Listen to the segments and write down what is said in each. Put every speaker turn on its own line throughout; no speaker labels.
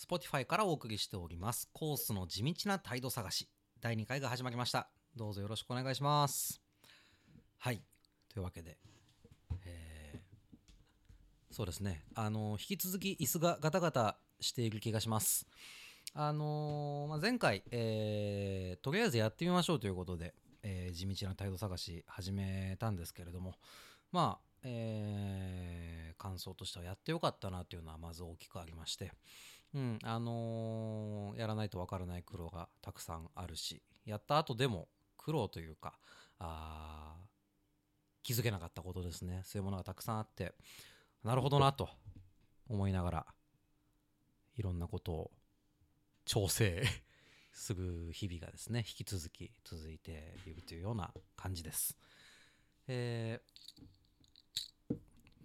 Spotify からお送りしております。コースの地道な態度探し。第2回が始まりました。どうぞよろしくお願いします。はい。というわけで、えーそうですね。あの、引き続き椅子がガタガタしている気がします。あのーま、前回、えーとりあえずやってみましょうということで、えー地道な態度探し始めたんですけれども、まあ、えー感想としてはやってよかったなというのはまず大きくありまして、うん、あのーやらないとわからない苦労がたくさんあるし、やった後でも苦労というか、あ気づけなかったことですね。そういうものがたくさんあって、なるほどなと思いながら、いろんなことを調整する日々がですね、引き続き続いているというような感じです。えー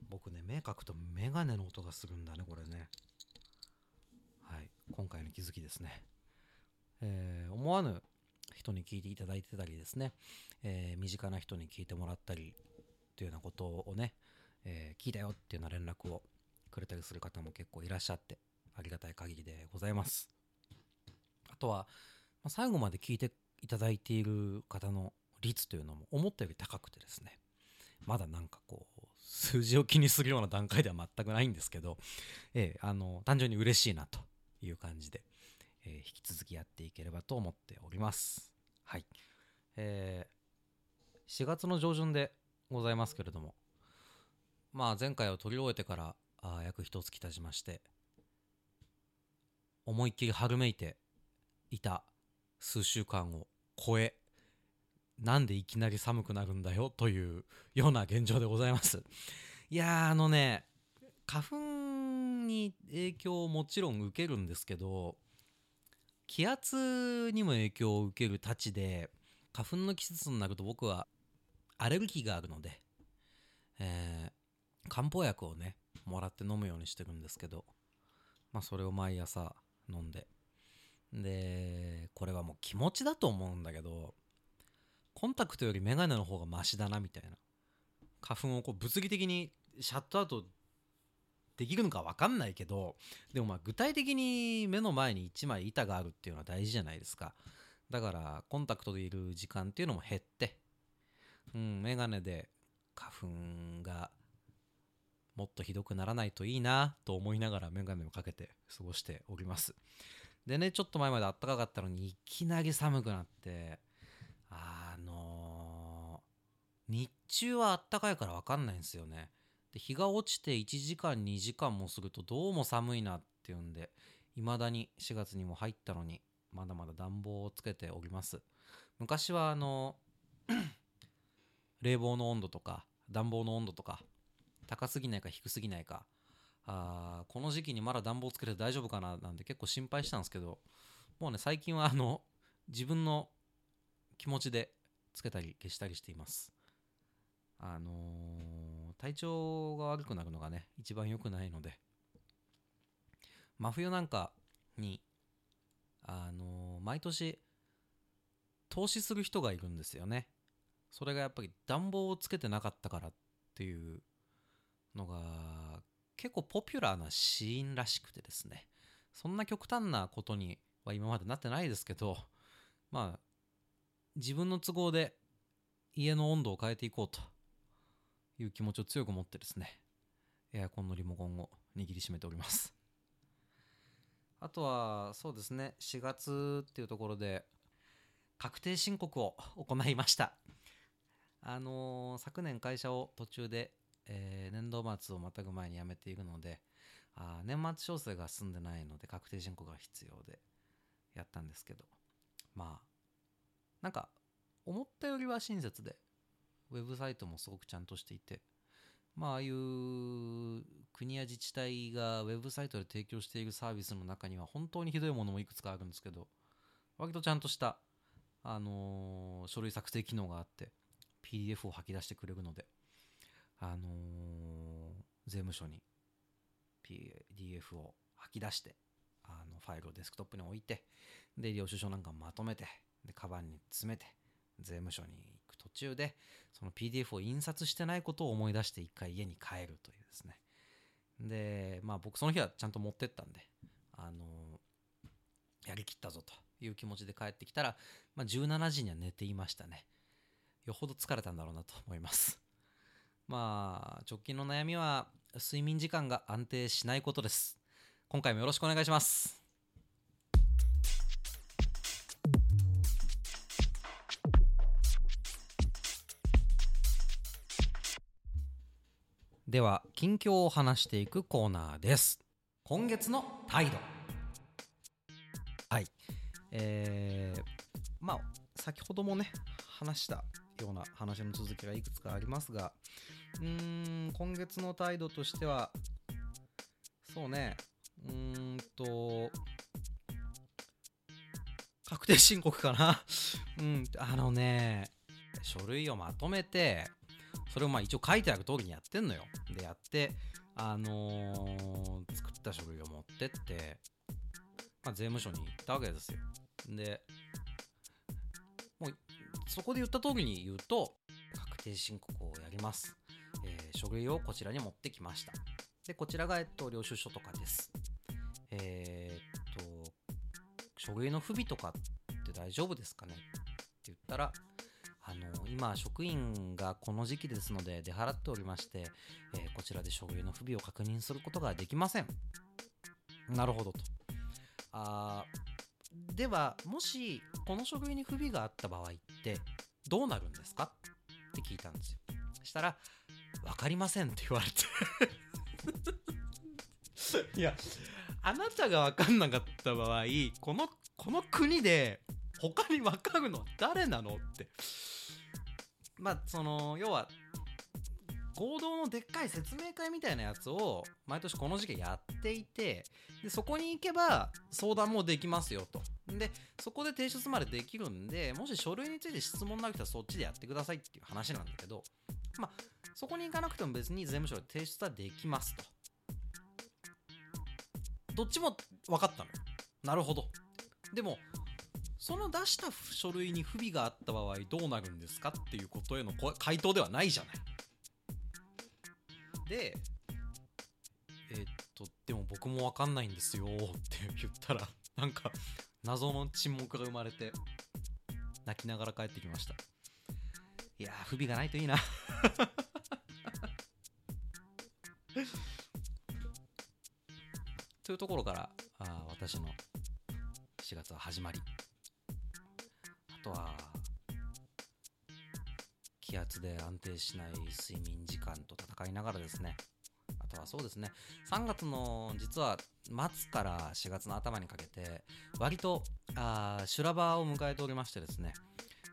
僕ね、目描くとメガネの音がするんだね、これね。今回の気づきですね。えー思わぬ人に聞いていただいてたりですね、えー身近な人に聞いてもらったりというようなことをね、えー聞いたよっていうような連絡をくれたりする方も結構いらっしゃって、ありがたい限りでございます。あとは、まあ最後まで聞いていただいている方の率というのも思ったより高くてですね、まだなんかこう、数字を気にするような段階では全くないんですけど、ええあの、単純に嬉しいなという感じで、えー引き続きやっていければと思っております。はい。えー4月の上旬でございますけれども、まあ前回を取り終えてからあ約一月経ちまして、思いっきり春めいていた数週間を超え、なんでいきなり寒くなるんだよというような現状でございます。いや、あのね、花粉に影響をもちろん受けるんですけど、気圧にも影響を受けるたちで、花粉の季節になると僕はアレルギーがあるので、えー漢方薬をね、もらって飲むようにしてるんですけど、まあそれを毎朝飲んで。で、これはもう気持ちだと思うんだけど、コンタクトよりメガネの方がマシだなみたいな。花粉をこう物理的にシャットアウトできるのか分かんないけど、でもまあ具体的に目の前に1枚板があるっていうのは大事じゃないですか。だからコンタクトでいる時間っていうのも減って、うん、メガネで花粉がもっとひどくならないといいなと思いながらメガネをかけて過ごしております。でね、ちょっと前まで暖かかったのにいきなり寒くなって、あのー日中は暖かいから分かんないんですよね。で、日が落ちて1時間2時間もするとどうも寒いなっていうんで、未だに4月にも入ったのに、まだまだ暖房をつけております。昔はあの、冷房の温度とか、暖房の温度とか、高すぎないか低すぎないか、あーこの時期にまだ暖房つけて大丈夫かななんて結構心配したんですけど、もうね、最近はあの、自分の気持ちでつけたり消したりしています。あのー体調が悪くなるのがね、一番良くないので、真冬なんかに、あのー毎年、投資する人がいるんですよね。それがやっぱり暖房をつけてなかったからっていうのが結構ポピュラーなシーンらしくてですね。そんな極端なことには今までなってないですけど、まあ、自分の都合で家の温度を変えていこうという気持ちを強く持ってですね、エアコンのリモコンを握りしめております。あとは、そうですね、4月っていうところで、確定申告を行いました。あのー昨年会社を途中で、えー年度末をまたぐ前に辞めているので、あ年末調整が済んでないので確定申告が必要でやったんですけど、まあ、なんか、思ったよりは親切で、ウェブサイトもすごくちゃんとしていて、まあ、ああいう国や自治体がウェブサイトで提供しているサービスの中には本当にひどいものもいくつかあるんですけど、割とちゃんとした、あのー書類作成機能があって、PDF を吐き出してくれるので、あのー税務署に PDF を吐き出して、あのファイルをデスクトップに置いて、で、領収書なんかまとめて、で、カバンに詰めて、税務署に行途中で、その PDF を印刷してないことを思い出して一回家に帰るというですね。で、まあ僕その日はちゃんと持ってったんで、あのやりきったぞという気持ちで帰ってきたら、まあ、17時には寝ていましたね。よほど疲れたんだろうなと思います。まあ直近の悩みは睡眠時間が安定しないことです。今回もよろしくお願いします。では近況を話していくコーナーです。今月の態度。はい。えー、まあ先ほどもね話したような話の続きがいくつかありますがうーん今月の態度としてはそうね。うーんと確定申告かな。うんあのね書類をまとめてそれをまあ一応書いてある通りにやってんのよ。でやってあのー作った書類を持ってって、まあ、税務署に行ったわけですよ。でもうそこで言った通りに言うと確定申告をやります、えー書類をこちらに持ってきました。でこちらが、えっと、領収書とかです。えーっと書類の不備とかって大丈夫ですかね？って言ったらの今職員がこの時期ですので出払っておりまして、えーこちらで書類の不備を確認することができません。なるほどと。あではもしこの書類に不備があった場合ってどうなるんですか？って聞いたんですよ。そしたら分かりませんって言われて。いやあなたが分かんなかった場合このこの国で他に分かるのは誰なの？って。まあその要は合同のでっかい説明会みたいなやつを毎年この時期やっていてでそこに行けば相談もできますよと。でそこで提出までできるんでもし書類について質問なくてはそっちでやってくださいっていう話なんだけどまあそこに行かなくても別に税務署で提出はできますと。どっちも分かったのよ。なるほど。でもその出した書類に不備があった場合どうなるんですかっていうことへの回答ではないじゃない。でえーっとでも僕も分かんないんですよって言ったらなんか謎の沈黙が生まれて泣きながら帰ってきました。いや不備がないといいな。というところからあ私の4月は始まり。とは気圧で安定しない睡眠時間と戦いながらですね。あとはそうですね。3月の実は末から4月の頭にかけて割とあ修羅場を迎えておりましてですね、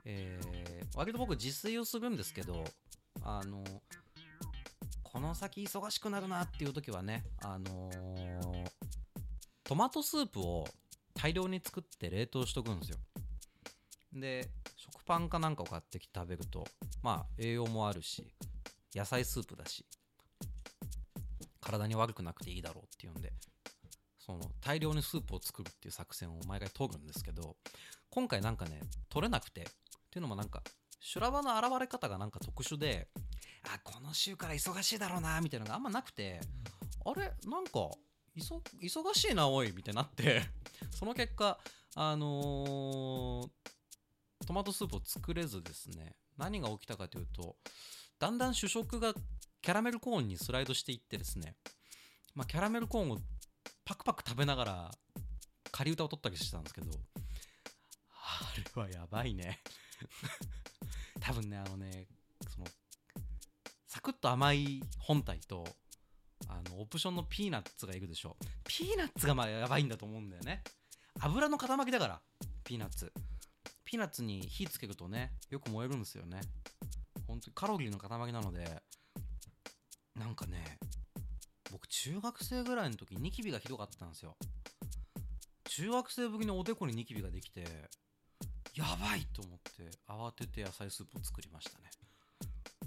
えー割と僕自炊をするんですけどあのこの先忙しくなるなっていう時はねあのートマトスープを大量に作って冷凍しとくんですよ。で食パンかなんかを買ってきて食べるとまあ栄養もあるし野菜スープだし体に悪くなくていいだろうっていうんでその大量にスープを作るっていう作戦を毎回取るんですけど今回なんかね取れなくてっていうのもなんか修羅場の現れ方がなんか特殊であこの週から忙しいだろうなみたいなのがあんまなくてあれ？なんか忙しいなおいみたいになってその結果あのートマトスープを作れずですね何が起きたかというとだんだん主食がキャラメルコーンにスライドしていってですね、まあ、キャラメルコーンをパクパク食べながら仮歌を取ったりしてたんですけどあれはやばいね。多分ねあのねそのサクッと甘い本体とあのオプションのピーナッツがいるでしょ。ピーナッツがまあやばいんだと思うんだよね。油の塊だからピーナッツ。ピーナッツに火つけるとねよく燃えるんですよね。本当にカロリーの塊なのでなんかね僕中学生ぐらいの時ニキビがひどかったんですよ。中学生ぶりにおでこにニキビができてやばいと思って慌てて野菜スープを作りましたね。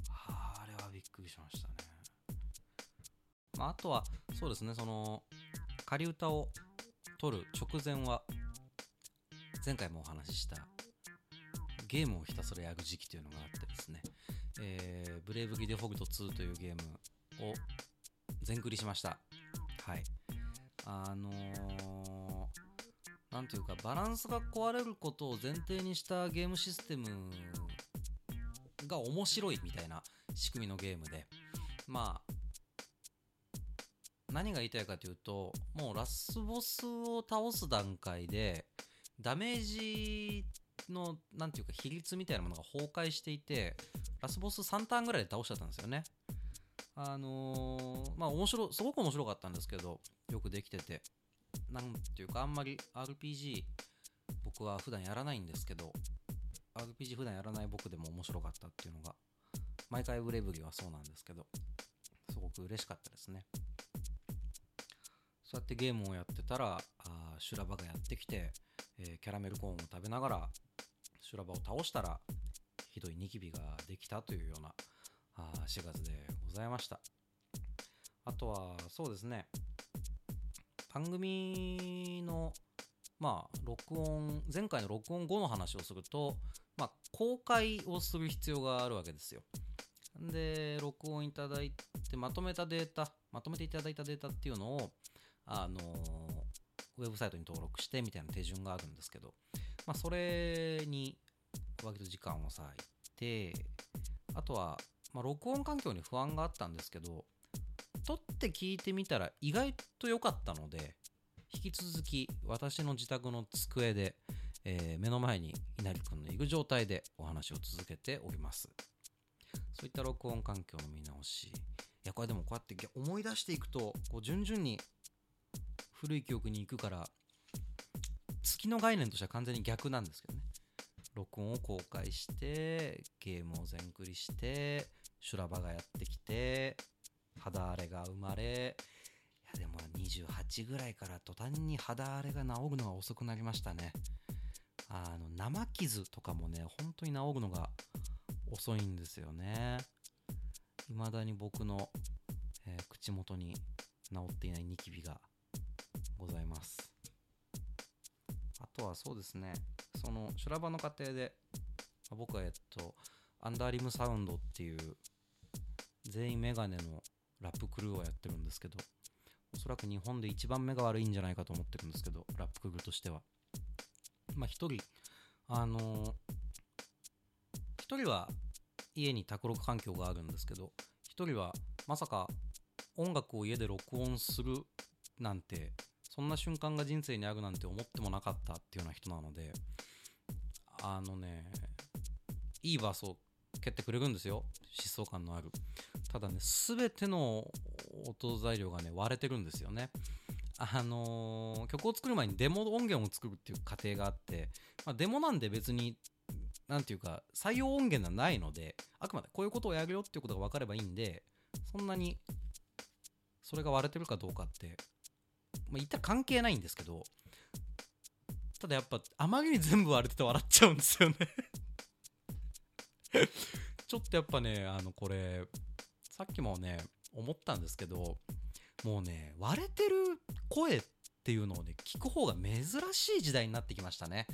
ああれはびっくりしましたね、まあ、あとはそうですねその仮歌を取る直前は前回もお話ししたゲームをひたすらやる時期というのがあってですね、えーブレイブギデフォグト2というゲームを全クリしました。はい。あのーなんていうかバランスが壊れることを前提にしたゲームシステムが面白いみたいな仕組みのゲームで。まあ何が言いたいかというともうラスボスを倒す段階でダメージのなんていうか比率みたいなものが崩壊していてラスボス3ターンぐらいで倒しちゃったんですよね。あのー、まあ面白すごく面白かったんですけどよくできてて。なんていうかあんまり RPG 僕は普段やらないんですけど RPG 普段やらない僕でも面白かったっていうのが毎回ブレブリはそうなんですけどすごく嬉しかったですね。そうやってゲームをやってたらあ修羅場がやってきて、えー、キャラメルコーンを食べながら修羅場を倒したらひどいニキビができたというようなあ4月でございました。あとはそうですね。番組のまあ録音前回の録音後の話をするとまあ公開をする必要があるわけですよ。で録音いただいてまとめたデータまとめていただいたデータっていうのをあのウェブサイトに登録してみたいな手順があるんですけど、まあ、それに割と時間を割いてあとは、まあ、録音環境に不安があったんですけど撮って聞いてみたら意外と良かったので引き続き私の自宅の机で、えー、目の前に稲荷くんのいる状態でお話を続けております。そういった録音環境の見直し。いやこれでもこうやって思い出していくとこう順々に古い記憶に行くから月の概念としては完全に逆なんですけどね。録音を公開してゲームを全クリして修羅場がやってきて肌荒れが生まれいやでも28ぐらいから途端に肌荒れが治るのが遅くなりましたね。あの生傷とかもね本当に治るのが遅いんですよね。未だに僕の、えー、口元に治っていないニキビがとはそうですね。その修羅場の過程で僕はえっとアンダーリムサウンドっていう全員メガネのラップクルーをやってるんですけどおそらく日本で一番目が悪いんじゃないかと思ってるんですけどラップクルーとしては。まあ一人あのー、一人は家に卓録環境があるんですけど一人はまさか音楽を家で録音するなんてそんな瞬間が人生にあるなんて思ってもなかったっていうような人なのであのねいいバースを蹴ってくれるんですよ。疾走感のある。ただね全ての音材料がね割れてるんですよね。あのー、曲を作る前にデモ音源を作るっていう過程があって、まあ、デモなんで別に何ていうか採用音源がないのであくまでこういうことをやるよっていうことが分かればいいんでそんなにそれが割れてるかどうかってまあ、言った関係ないんですけどただやっぱあまりに全部割れてて笑っちゃうんですよね。ちょっとやっぱねあのこれさっきもね思ったんですけどもうね割れてる声っていうのをね聞く方が珍しい時代になってきましたね。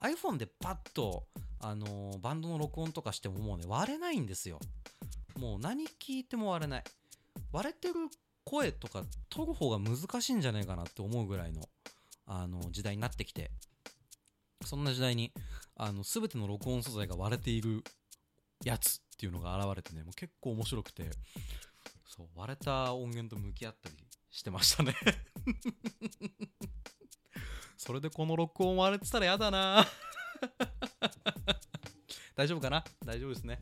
iPhone でパッとあのー、バンドの録音とかしてももうね割れないんですよ。もう何聞いても割れない。割れてる声とか取る方が難しいんじゃないかなって思うぐらいのあの時代になってきて。そんな時代にあの全ての録音素材が割れているやつっていうのが現れてねもう結構面白くて。そう割れた音源と向き合ったりしてましたね。それでこの録音割れてたらやだな。大丈夫かな？大丈夫ですね。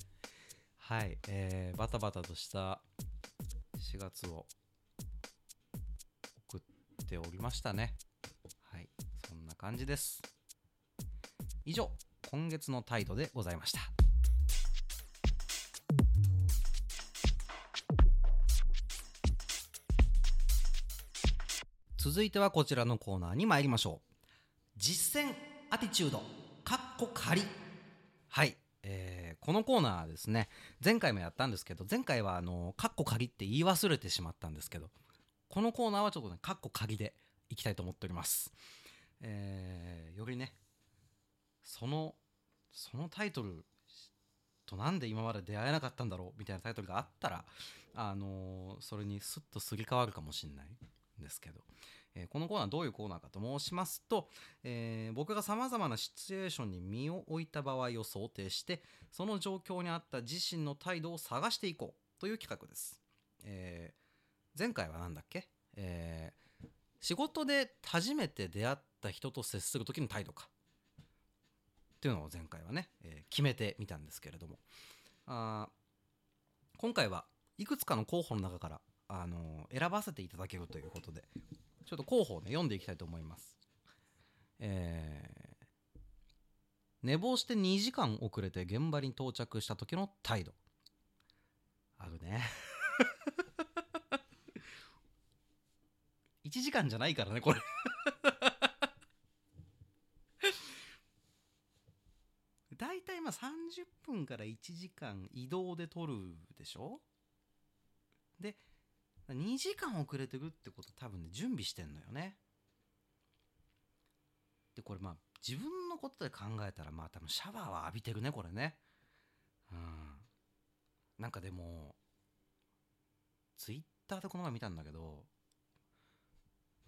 はい、えー、バタバタとした4月をておりましたね。はい。そんな感じです。以上今月の態度でございました。続いてはこちらのコーナーに参りましょう。実践アティチュードかっこ仮。はい、えー、このコーナーですね。前回もやったんですけど前回はあのカッコ仮って言い忘れてしまったんですけどこのコーナーはちょっとね、カッコ鍵でいきたいと思っております。えー、よりね、その、そのタイトルとなんで今まで出会えなかったんだろうみたいなタイトルがあったら、あのー、それにスッとすり替わるかもしれないんですけど、えーこのコーナーどういうコーナーかと申しますと、えー僕がさまざまなシチュエーションに身を置いた場合を想定してその状況に合った自身の態度を探していこうという企画です、え前回は何だっけ、えー仕事で初めて出会った人と接する時の態度か。っていうのを前回はね、えー決めてみたんですけれども。あ今回はいくつかの候補の中から、あのー選ばせていただけるということでちょっと候補をね読んでいきたいと思います。えー寝坊して2時間遅れて現場に到着した時の態度。あるね。1時間じゃないからねこれ。だいたいまあ30分から1時間移動で撮るでしょ？で2時間遅れてるってこと多分ね準備してんのよね。でこれまあ自分のことで考えたらまあ多分シャワーは浴びてるねこれね。うん。なんかでもツイッターでこの前見たんだけど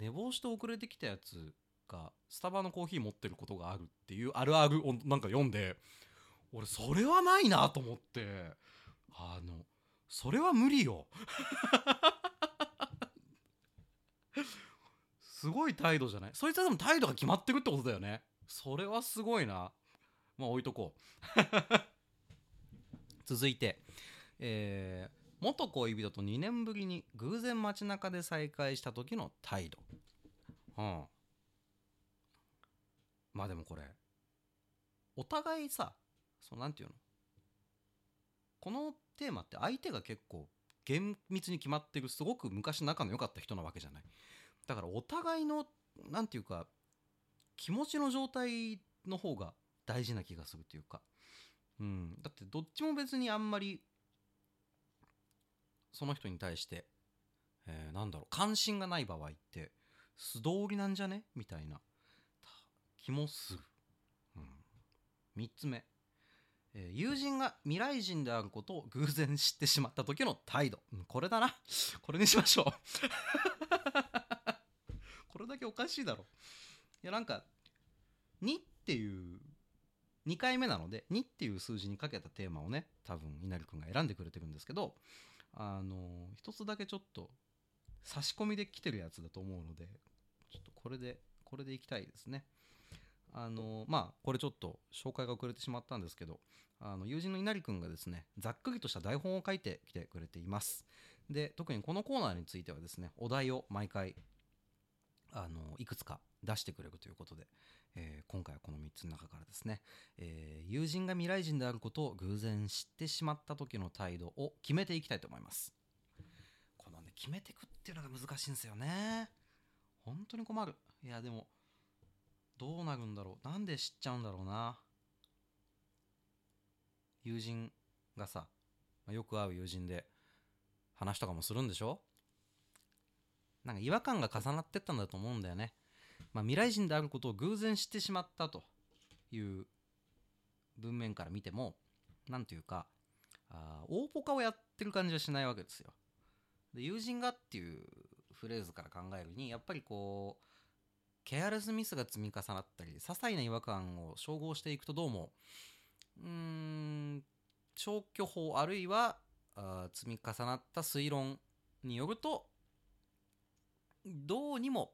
寝坊して遅れてきたやつがスタバのコーヒー持ってることがあるっていうあるあるをなんか読んで俺それはないなと思って。あのそれは無理よ。すごい態度じゃない？そいつはでも態度が決まってるってことだよね。それはすごいな。まあ置いとこう。続いてえー元恋人と2年ぶりに偶然街中で再会した時の態度。うん。まあでもこれお互いさそうなんていうの？このテーマって相手が結構厳密に決まってるすごく昔仲の良かった人なわけじゃない。だからお互いのなんていうか気持ちの状態の方が大事な気がするというか。うん。だってどっちも別にあんまりその人に対して、えーなんだろう関心がない場合って素通りなんじゃね？みたいな気もする、うん、3つ目、えー友人が未来人であることを偶然知ってしまった時の態度、うんこれだな。これにしましょう。これだけおかしいだろ。いやなんか2っていう2回目なので2っていう数字にかけたテーマをね多分稲荷君が選んでくれてるんですけどあの一つだけちょっと差し込みで来てるやつだと思うのでちょっとこれでこれでいきたいですね。あのまあこれちょっと紹介が遅れてしまったんですけどあの友人の稲荷君がですねざっくりとした台本を書いてきてくれています。で特にこのコーナーについてはですねお題を毎回あのいくつか出してくれるということで、えー今回はこの3つの中からですね、えー友人が未来人であることを偶然知ってしまった時の態度を決めていきたいと思います。このね決めていくっていうのが難しいんですよね。本当に困る。いやでもどうなるんだろう。なんで知っちゃうんだろうな。友人がさ、よく会う友人で話とかもするんでしょ？なんか違和感が重なってったんだと思うんだよね。まあ、未来人であることを偶然知ってしまったという文面から見ても、なんというか、あ大ポカをやってる感じはしないわけですよ。で、友人がっていうフレーズから考えるに、やっぱりこう、ケアレスミスが積み重なったり、些細な違和感を照合していくとどうも、うーん、消去法あるいはあ積み重なった推論によるとどうにも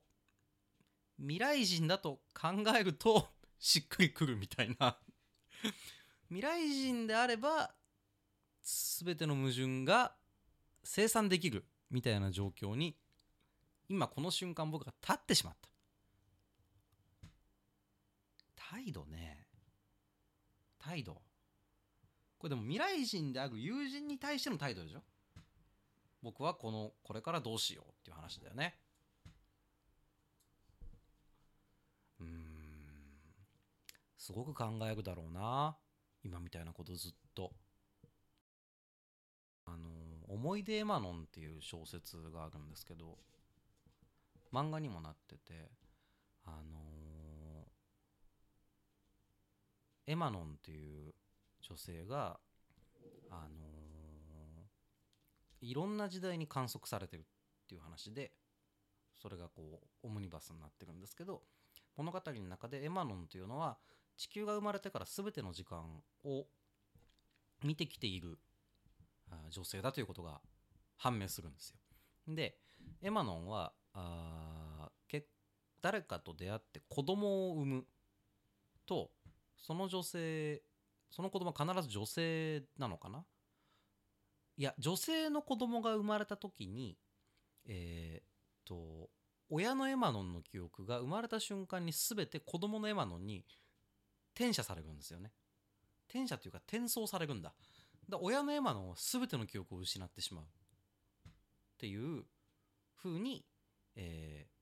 未来人だと考えると しっくりくるみたいな。未来人であれば全ての矛盾が生産できるみたいな状況に今この瞬間僕が立ってしまった。態度ね。態度。これでも未来人である友人に対しての態度でしょ。僕はこのこれからどうしようっていう話だよねうーんすごく考えるだろうな。今みたいなことずっと。あの「思い出エマノン」っていう小説があるんですけど漫画にもなっててあのエマノンっていう女性があのいろんな時代に観測されてるっていう話でそれがこうオムニバスになってるんですけど物語の中でエマノンというのは地球が生まれてから全ての時間を見てきている女性だということが判明するんですよ。でエマノンはあけ誰かと出会って子供を産むとその女性その子供は必ず女性なのかな？いや女性の子供が生まれた時にえーっと親のエマノンの記憶が生まれた瞬間に全て子供のエマノンに転写されるんですよね。転写というか転送されるんだ。だ親のエマノンは全ての記憶を失ってしまうっていう風に、えー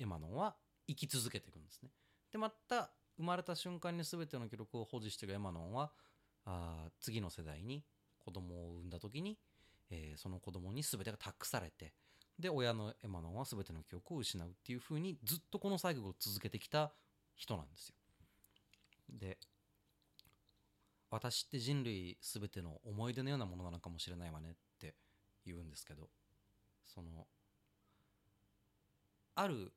エマノンは生き続けていくんですね。でまた生まれた瞬間に全ての記録を保持しているエマノンはあ次の世代に子供を産んだ時に、えーその子供に全てが託されてで親のエマノンは全ての記憶を失うっていう風にずっとこのサイクルを続けてきた人なんですよ。で私って人類全ての思い出のようなものなのかもしれないわねって言うんですけどそのある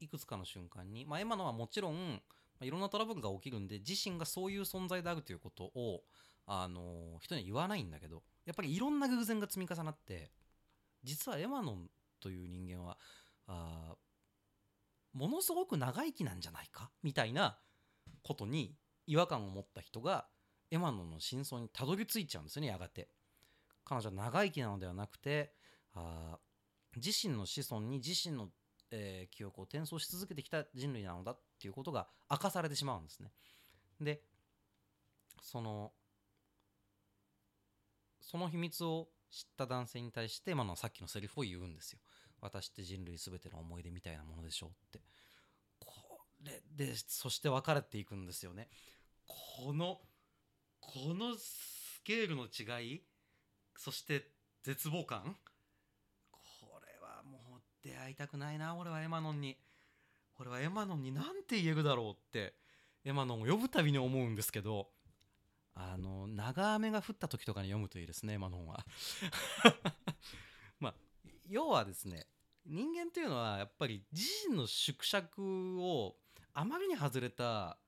いくつかの瞬間に、まあ、エマノンはもちろん、ま、いろんなトラブルが起きるんで自身がそういう存在であるということを、あの人には言わないんだけどやっぱりいろんな偶然が積み重なって実はエマノンという人間はあものすごく長生きなんじゃないか？みたいなことに違和感を持った人がエマノの真相にたどり着いちゃうんですよねやがて。彼女は長生きなのではなくてあ自身の子孫に自身の、えー記憶を転送し続けてきた人類なのだっていうことが明かされてしまうんですね。でそのその秘密を知った男性に対して今のさっきのセリフを言うんですよ。私って人類全ての思い出みたいなものでしょうって。これでそして別れていくんですよね。このこのスケールの違いそして絶望感これはもう出会いたくないな俺はエマノンに。俺はエマノンに何て言えるだろうってエマノンを呼ぶたびに思うんですけどあの長雨が降った時とかに読むといいですねエマノンは。要はですね人間というのはやっぱり自身の縮尺をあまりに外れた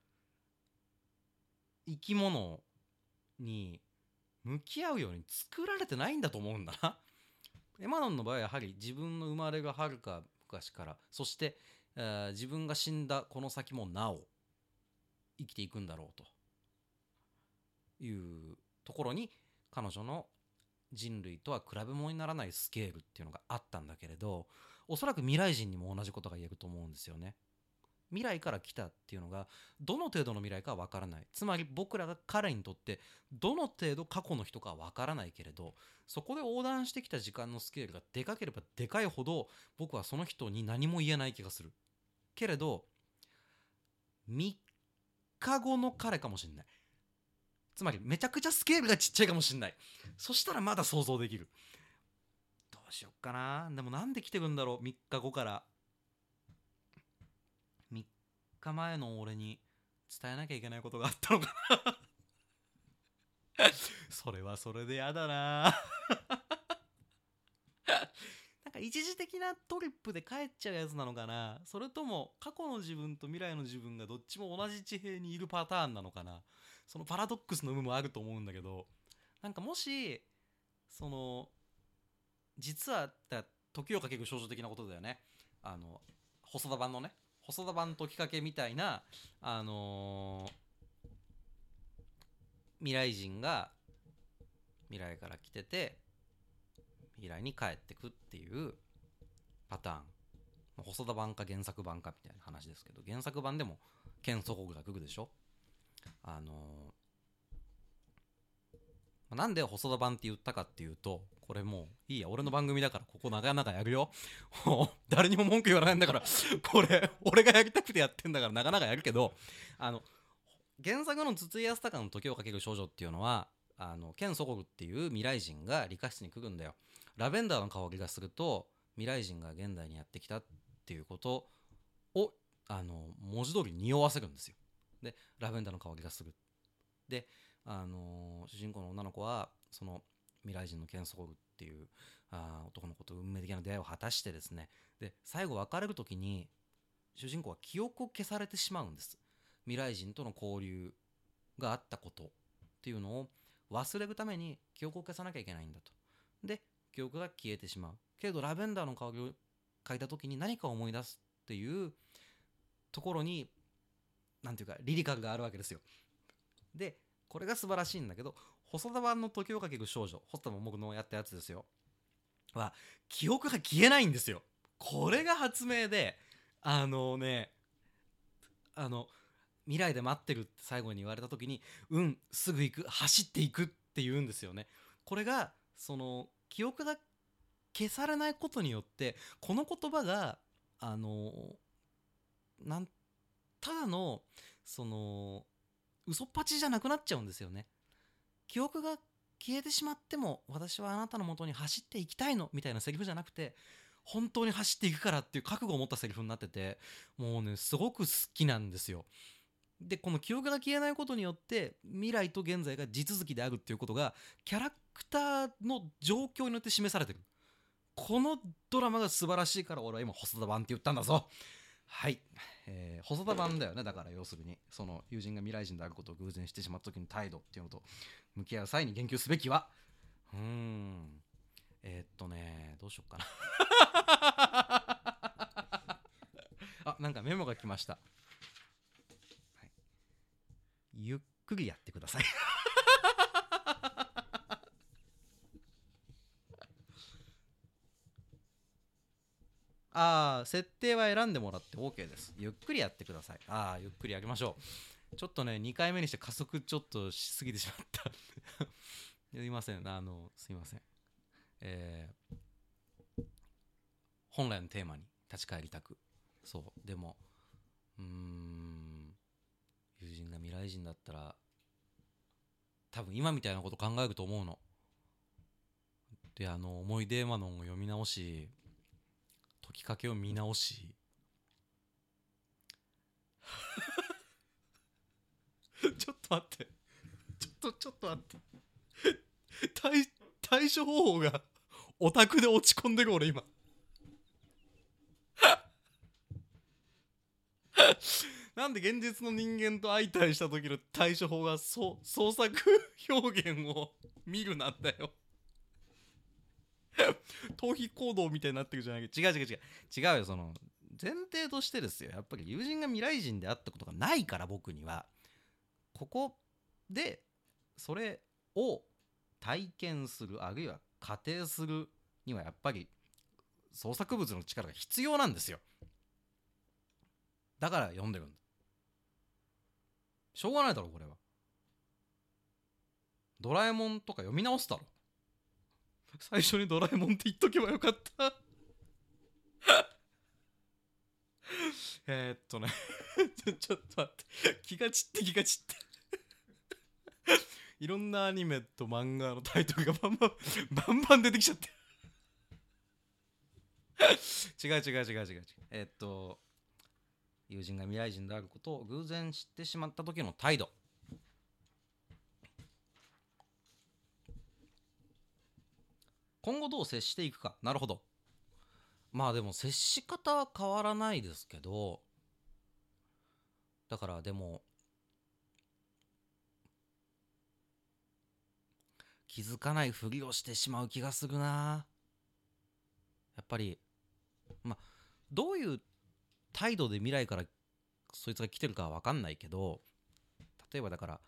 生き物に向き合うように作られてないんだと思うんだな。エマノンの場合はやはり自分の生まれがはるか昔からそして、えー自分が死んだこの先もなお生きていくんだろうというところに彼女の人類とは比べ物にならないスケールっていうのがあったんだけれどおそらく未来人にも同じことが言えると思うんですよね。未来から来たっていうのがどの程度の未来かは分からない。つまり僕らが彼にとってどの程度過去の人かは分からないけれどそこで横断してきた時間のスケールがでかければでかいほど僕はその人に何も言えない気がする。けれど3日後の彼かもしれない。つまりめちゃくちゃスケールがちっちゃいかもしれない。そしたらまだ想像できる。どうしよっかな。でもなんで来てるんだろう。3日後から。3日前の俺に伝えなきゃいけないことがあったのかな。それはそれでやだな。なんか一時的なトリップで帰っちゃうやつなのかな。それとも過去の自分と未来の自分がどっちも同じ地平にいるパターンなのかな。そのパラドックスの有無もあると思うんだけどなんかもしその実は時をかける少女的なことだよね。あの細田版のね。細田版時かけみたいなあのー未来人が未来から来てて未来に帰ってくっていうパターン。細田版か原作版かみたいな話ですけど原作版でも剣祖国が来るでしょ。あのーなんで細田版って言ったかっていうとこれもういいや。俺の番組だからここ長々やるよ。もう誰にも文句言わないんだから。これ俺がやりたくてやってんだから長々やるけどあの原作の筒井康隆の時をかける少女っていうのはあのケン・ソゴルっていう未来人が理科室に来るんだよ。ラベンダーの香りがすると未来人が現代にやってきたっていうことをあの文字通り匂わせるんですよ。でラベンダーの香りがするであの主人公の女の子はその未来人のケン・ソゴルっていうあ男の子と運命的な出会いを果たしてですね。で最後別れる時に主人公は記憶を消されてしまうんです。未来人との交流があったことっていうのを忘れるために記憶を消さなきゃいけないんだと。で記憶が消えてしまう。けれどラベンダーの香りを嗅いだ時に何かを思い出すっていうところに何ていうかリリカがあるわけですよ。でこれが素晴らしいんだけど細田版の時をかける少女細田も僕のやったやつですよ。は記憶が消えないんですよ。これが発明であのねあの未来で待ってるって最後に言われた時にうんすぐ行く走っていくって言うんですよね。これがその記憶が消されないことによってこの言葉があのなんただのその嘘っぱちじゃなくなっちゃうんですよね。記憶が消えてしまっても私はあなたのもとに走っていきたいのみたいなセリフじゃなくて本当に走っていくからっていう覚悟を持ったセリフになっててもうねすごく好きなんですよ。でこの記憶が消えないことによって未来と現在が地続きであるっていうことがキャラクターの状況によって示されてる。このドラマが素晴らしいから俺は今細田版って言ったんだぞ。はい、えー、細田版だよねだから要するに。その友人が未来人であることを偶然してしまった時の態度っていうのと向き合う際に言及すべきはうん。えー、っとねどうしよっかな。あなんかメモが来ました。はい。ゆっくりやってください。ああ設定は選んでもらって OK です。ゆっくりやってください。ああゆっくりやりましょう。ちょっとね2回目にして加速ちょっとしすぎてしまった。すいません。あのすいません。えー、本来のテーマに立ち返りたく。そう。でもうーん友人が未来人だったら多分今みたいなこと考えると思うの。であの思い出マノンを読み直し解きかけを見直し。ちょっと待って。ちょっとちょっと待って。対対処方法がオタクで落ち込んでる俺今。なんで現実の人間と相対した時の対処法が創作表現を見るなんだよ。逃避行動みたいになってるじゃないけど。違う違う違う。違うよ。その前提としてですよ。やっぱり友人が未来人であったことがないから僕には。ここでそれを体験するあるいは仮定するにはやっぱり創作物の力が必要なんですよ。だから読んでるんだしょうがないだろこれは。ドラえもんとか読み直すだろ。最初にドラえもんって言っとけばよかった。えっとね。ちょっと待って。気が散って気が散って。いろんなアニメと漫画のタイトルがバンバンバンバン出てきちゃって。違う違う違う違う違う。えっと友人が未来人であることを偶然知ってしまった時の態度。今後どう接していくか。なるほど。まあでも接し方は変わらないですけどだからでも気づかないふりをしてしまう気がするな。やっぱりまあどういう態度で未来からそいつが来てるかは分かんないけど例えばだから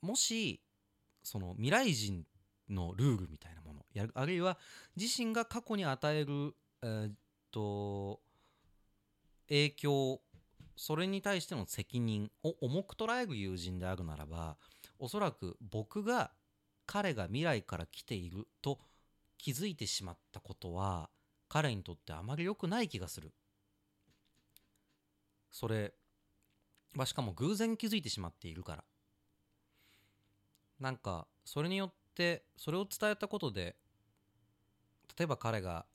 もしその未来人のルールみたいなもの。やるあるいは自身が過去に与える、えー、っと影響それに対しての責任を重く捉える友人であるならばおそらく僕が彼が未来から来ていると気づいてしまったことは彼にとってあまり良くない気がする。それはしかも偶然気づいてしまっているから。なんかそれによってそれを伝えたことで例えば彼が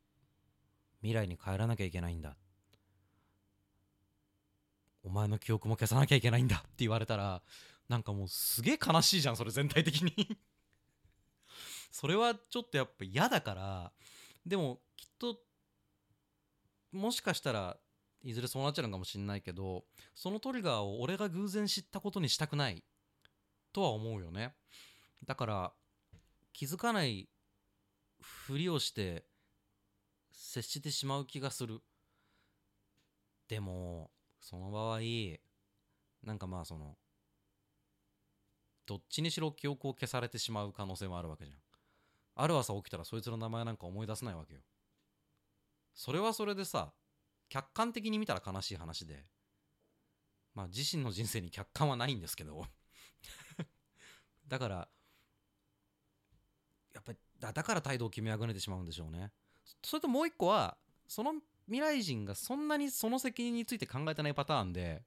未来に帰らなきゃいけないんだ。お前の記憶も消さなきゃいけないんだ。って言われたらなんかもうすげえ悲しいじゃんそれ全体的に。それはちょっとやっぱ嫌だからでもきっともしかしたらいずれそうなっちゃうのかもしんないけどそのトリガーを俺が偶然知ったことにしたくないとは思うよね。だから気づかないふりをして接してしまう気がする。でもその場合なんかまあそのどっちにしろ記憶を消されてしまう可能性もあるわけじゃん。ある朝起きたらそいつの名前なんか思い出せないわけよ。それはそれでさ客観的に見たら悲しい話でまあ自身の人生に客観はないんですけど。だからだだから態度を決めあぐねてしまうんでしょうね。それともう一個はその未来人がそんなにその責任について考えてないパターンで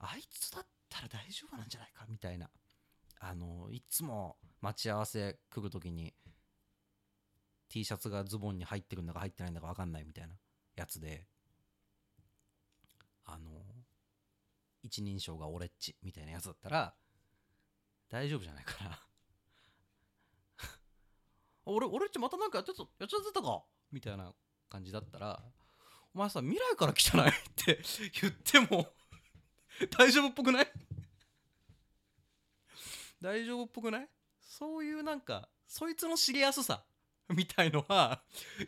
あいつだったら大丈夫なんじゃないかみたいな。あのいつも待ち合わせ来る時に T シャツがズボンに入ってるんだか入ってないんだか分かんないみたいなやつであの一人称が俺っちみたいなやつだったら大丈夫じゃないかな俺俺っちまたなんかやってたやっちゃってたかみたいな感じだったらお前さ未来から来たない？って 言っても 大丈夫っぽくない？大丈夫っぽくない？そういうなんかそいつの知りやすさ みたいのは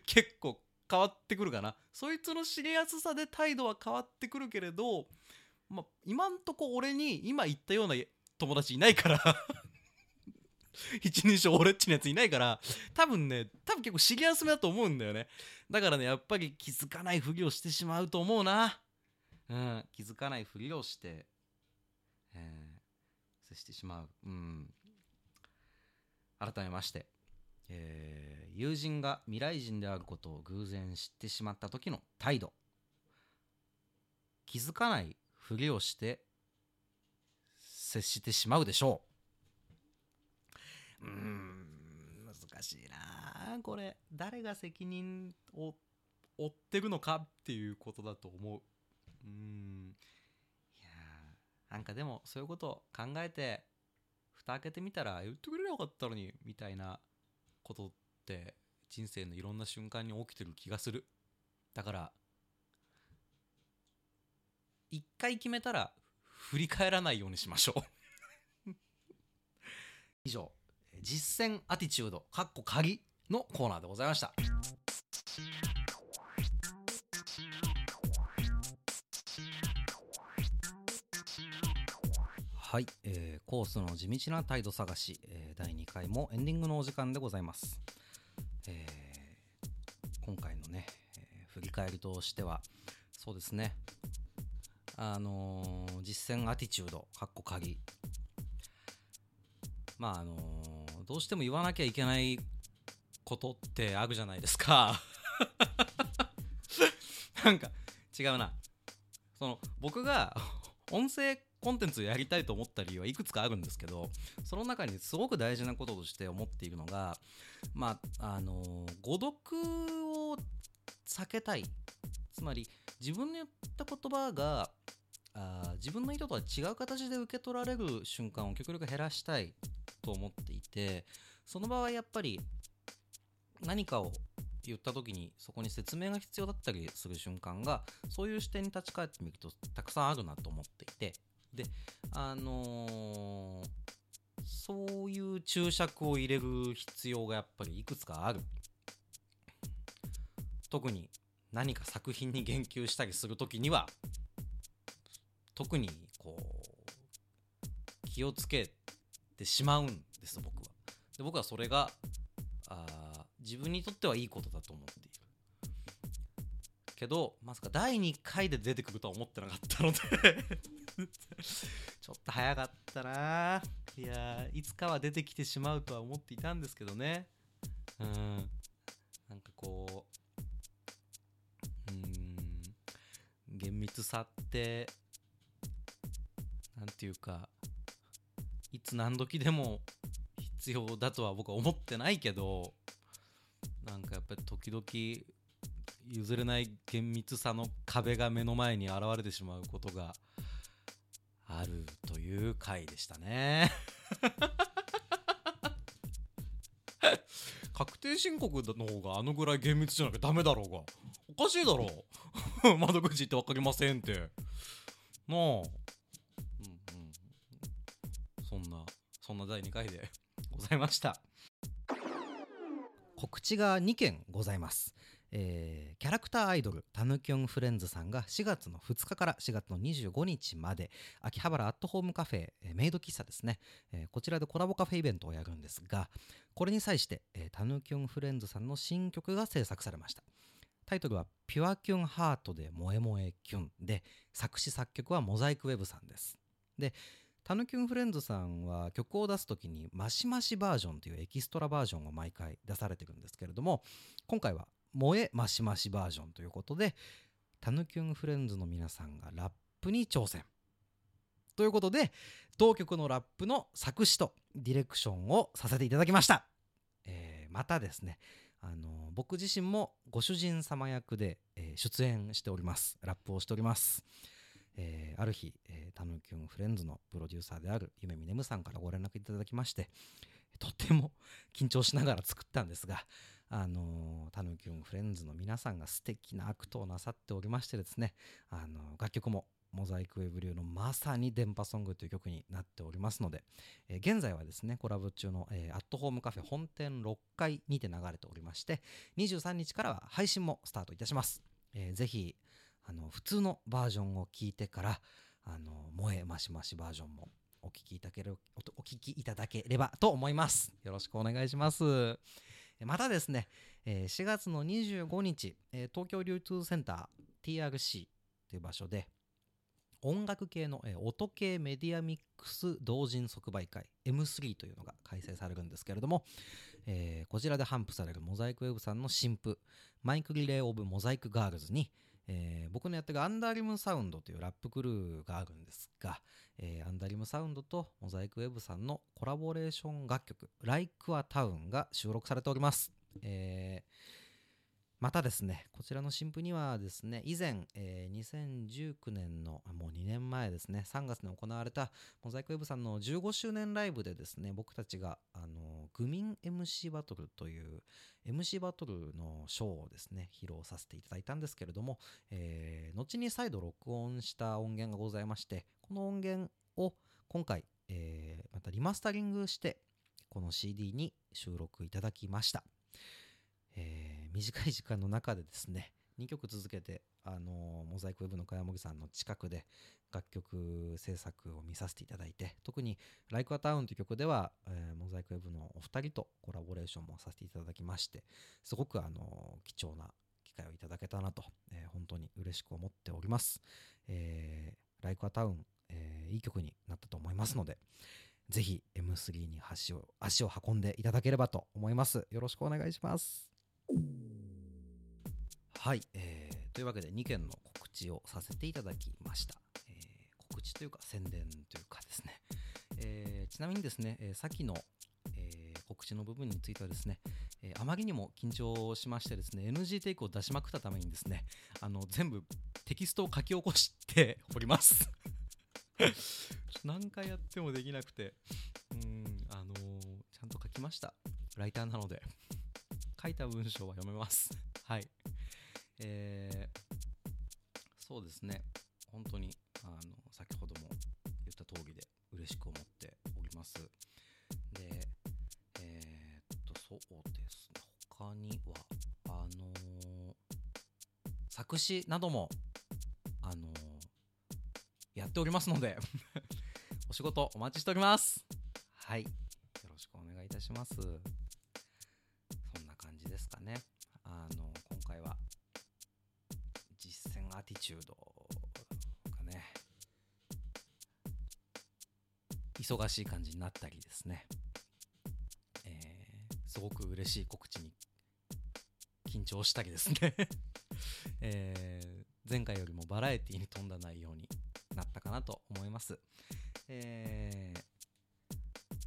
結構変わってくるかな。そいつの知りやすさで態度は変わってくるけれど、ま、今んとこ俺に今言ったような友達いないから一人称俺っちのやついないから多分ね多分結構知りやすめだと思うんだよね。だからねやっぱり気づかないふりをしてしまうと思うな。うん気づかないふりをして、えー、接してしまう。うん。改めまして、えー友人が未来人であることを偶然知ってしまった時の態度。気づかないふりをして接してしまうでしょう。うん難しいな。これ誰が責任を負ってるのかっていうことだと思う。うん。いやなんかでもそういうことを考えて蓋開けてみたら言ってくれればよかったのにみたいなことって人生のいろんな瞬間に起きてる気がする。だから一回決めたら振り返らないようにしましょう。以上。実践アティチュードかっこ鍵のコーナーでございました。はい、えーコースの地道な態度探し、えー第2回もエンディングのお時間でございます、えー今回のね、えー振り返りとしてはそうですね。あのー実践アティチュードかっこ鍵。まああのどうしても言わなきゃいけないことってあるじゃないですか。なんか違うな。その僕が音声コンテンツをやりたいと思った理由はいくつかあるんですけどその中にすごく大事なこととして思っているのがまああの誤読を避けたい。つまり自分の言った言葉があ自分の意図とは違う形で受け取られる瞬間を極力減らしたいと思っていてその場合やっぱり何かを言った時にそこに説明が必要だったりする瞬間がそういう視点に立ち返ってみるとたくさんあるなと思っていて。であのーそういう注釈を入れる必要がやっぱりいくつかある。特に何か作品に言及したりする時には特にこう気をつけてしまうんです僕は。で僕はそれがあ自分にとってはいいことだと思っている。けどまさか第2回で出てくるとは思ってなかったので ちょっと早かったな。いやいつかは出てきてしまうとは思っていたんですけどね。うん。なんかこううん厳密さってなんていうかいつ何時でも必要だとは僕は思ってないけどなんかやっぱり時々譲れない厳密さの壁が目の前に現れてしまうことがあるという回でしたね。確定申告の方があのぐらい厳密じゃなきゃダメだろうが。おかしいだろ。う 窓口って分かりませんって。なあ。そんな第2回で ございました。
告知が2件ございます、えーキャラクターアイドルタヌキョンフレンズさんが4月の2日から4月の25日まで秋葉原アットホームカフェ、えーメイド喫茶ですね、えーこちらでコラボカフェイベントをやるんですがこれに際して、えータヌキョンフレンズさんの新曲が制作されました。タイトルは「ピュアキュンハートで萌え萌えキュン」で作詞作曲はモザイクウェブさんです。でタヌキュンフレンズさんは曲を出す時にマシマシバージョンというエキストラバージョンを毎回出されてるんですけれども今回は萌えマシマシバージョンということでタヌキュンフレンズの皆さんがラップに挑戦ということで同曲のラップの作詞とディレクションをさせていただきました、えーまたですねあの僕自身もご主人様役で、えー出演しております。ラップをしております。えーある日、えータヌキュンフレンズのプロデューサーである夢眠ねむさんからご連絡いただきましてとっても緊張しながら作ったんですが、あのータヌキュンフレンズの皆さんが素敵なアクトをなさっておりましてですね、あのー楽曲もモザイクウェブ流のまさに電波ソングという曲になっておりますので、えー現在はですねコラボ中の、えーアットホームカフェ本店6階にて流れておりまして23日からは配信もスタートいたします、えーぜひあの普通のバージョンを聞いてからあの萌えマシマシバージョンもお聞きいただけるおお聞きいただければと思います。よろしくお願いします。またですね、4月の25日、東京流通センター TRC という場所で音楽系の、音系メディアミックス同人即売会 M3 というのが開催されるんですけれども、えーこちらで頒布されるモザイクウェブさんの新譜マイクリレー・オブ・モザイク・ガールズに、えー僕のやってるアンダーリムサウンドというラップクルーがあるんですが、えーアンダーリムサウンドとモザイクウェブさんのコラボレーション楽曲「Like a Town」が収録されております、えーまたですねこちらの新譜にはですね以前、えー2019年のもう2年前ですね3月に行われたモザイクウェブさんの15周年ライブでですね僕たちがあのグミン MC バトルという MC バトルのショーをですね披露させていただいたんですけれども、えー後に再度録音した音源がございましてこの音源を今回、えーまたリマスタリングしてこの CD に収録いただきました、えー短い時間の中でですね2曲続けて、あのモザイクウェブの茅茂さんの近くで楽曲制作を見させていただいて特に「Like a Town」という曲では、えーモザイクウェブのお二人とコラボレーションもさせていただきましてすごく、あの貴重な機会をいただけたなと、えー本当に嬉しく思っております。えー、Like a Town、えいい曲になったと思いますのでぜひ M3 に足を足を運んでいただければと思います。よろしくお願いします。はい、えーというわけで2件の告知をさせていただきました。えー告知というか宣伝というかですね、えーちなみにですね、えーさっきの、えー告知の部分についてはですね、えーあまりにも緊張しましてですね NG テイクを出しまくったためにですねあの全部テキストを書き起こして おります。何回やってもできなくてうんあのーちゃんと書きました。ライターなので。書いた文章は読めます。はい。えーそうですね。本当にあの先ほども言った通りで嬉しく思っております。でえーっとそうですね。他にはあのー作詞などもあのーやっておりますので お仕事お待ちしております。はい。よろしくお願いいたします。忙しい感じになったりですね、えーすごく嬉しい告知に緊張したりですね、えー前回よりもバラエティに富んだ内容になったかなと思います、えー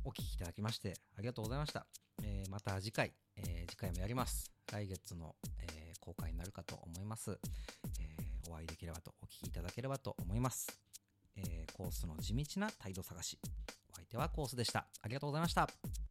お聞きいただきましてありがとうございました、えーまた次回、えー次回もやります。来月の、えー公開になるかと思います、えーお会いできればとお聞きいただければと思います、えーコースの地道な態度探し。手はコースでした。ありがとうございました。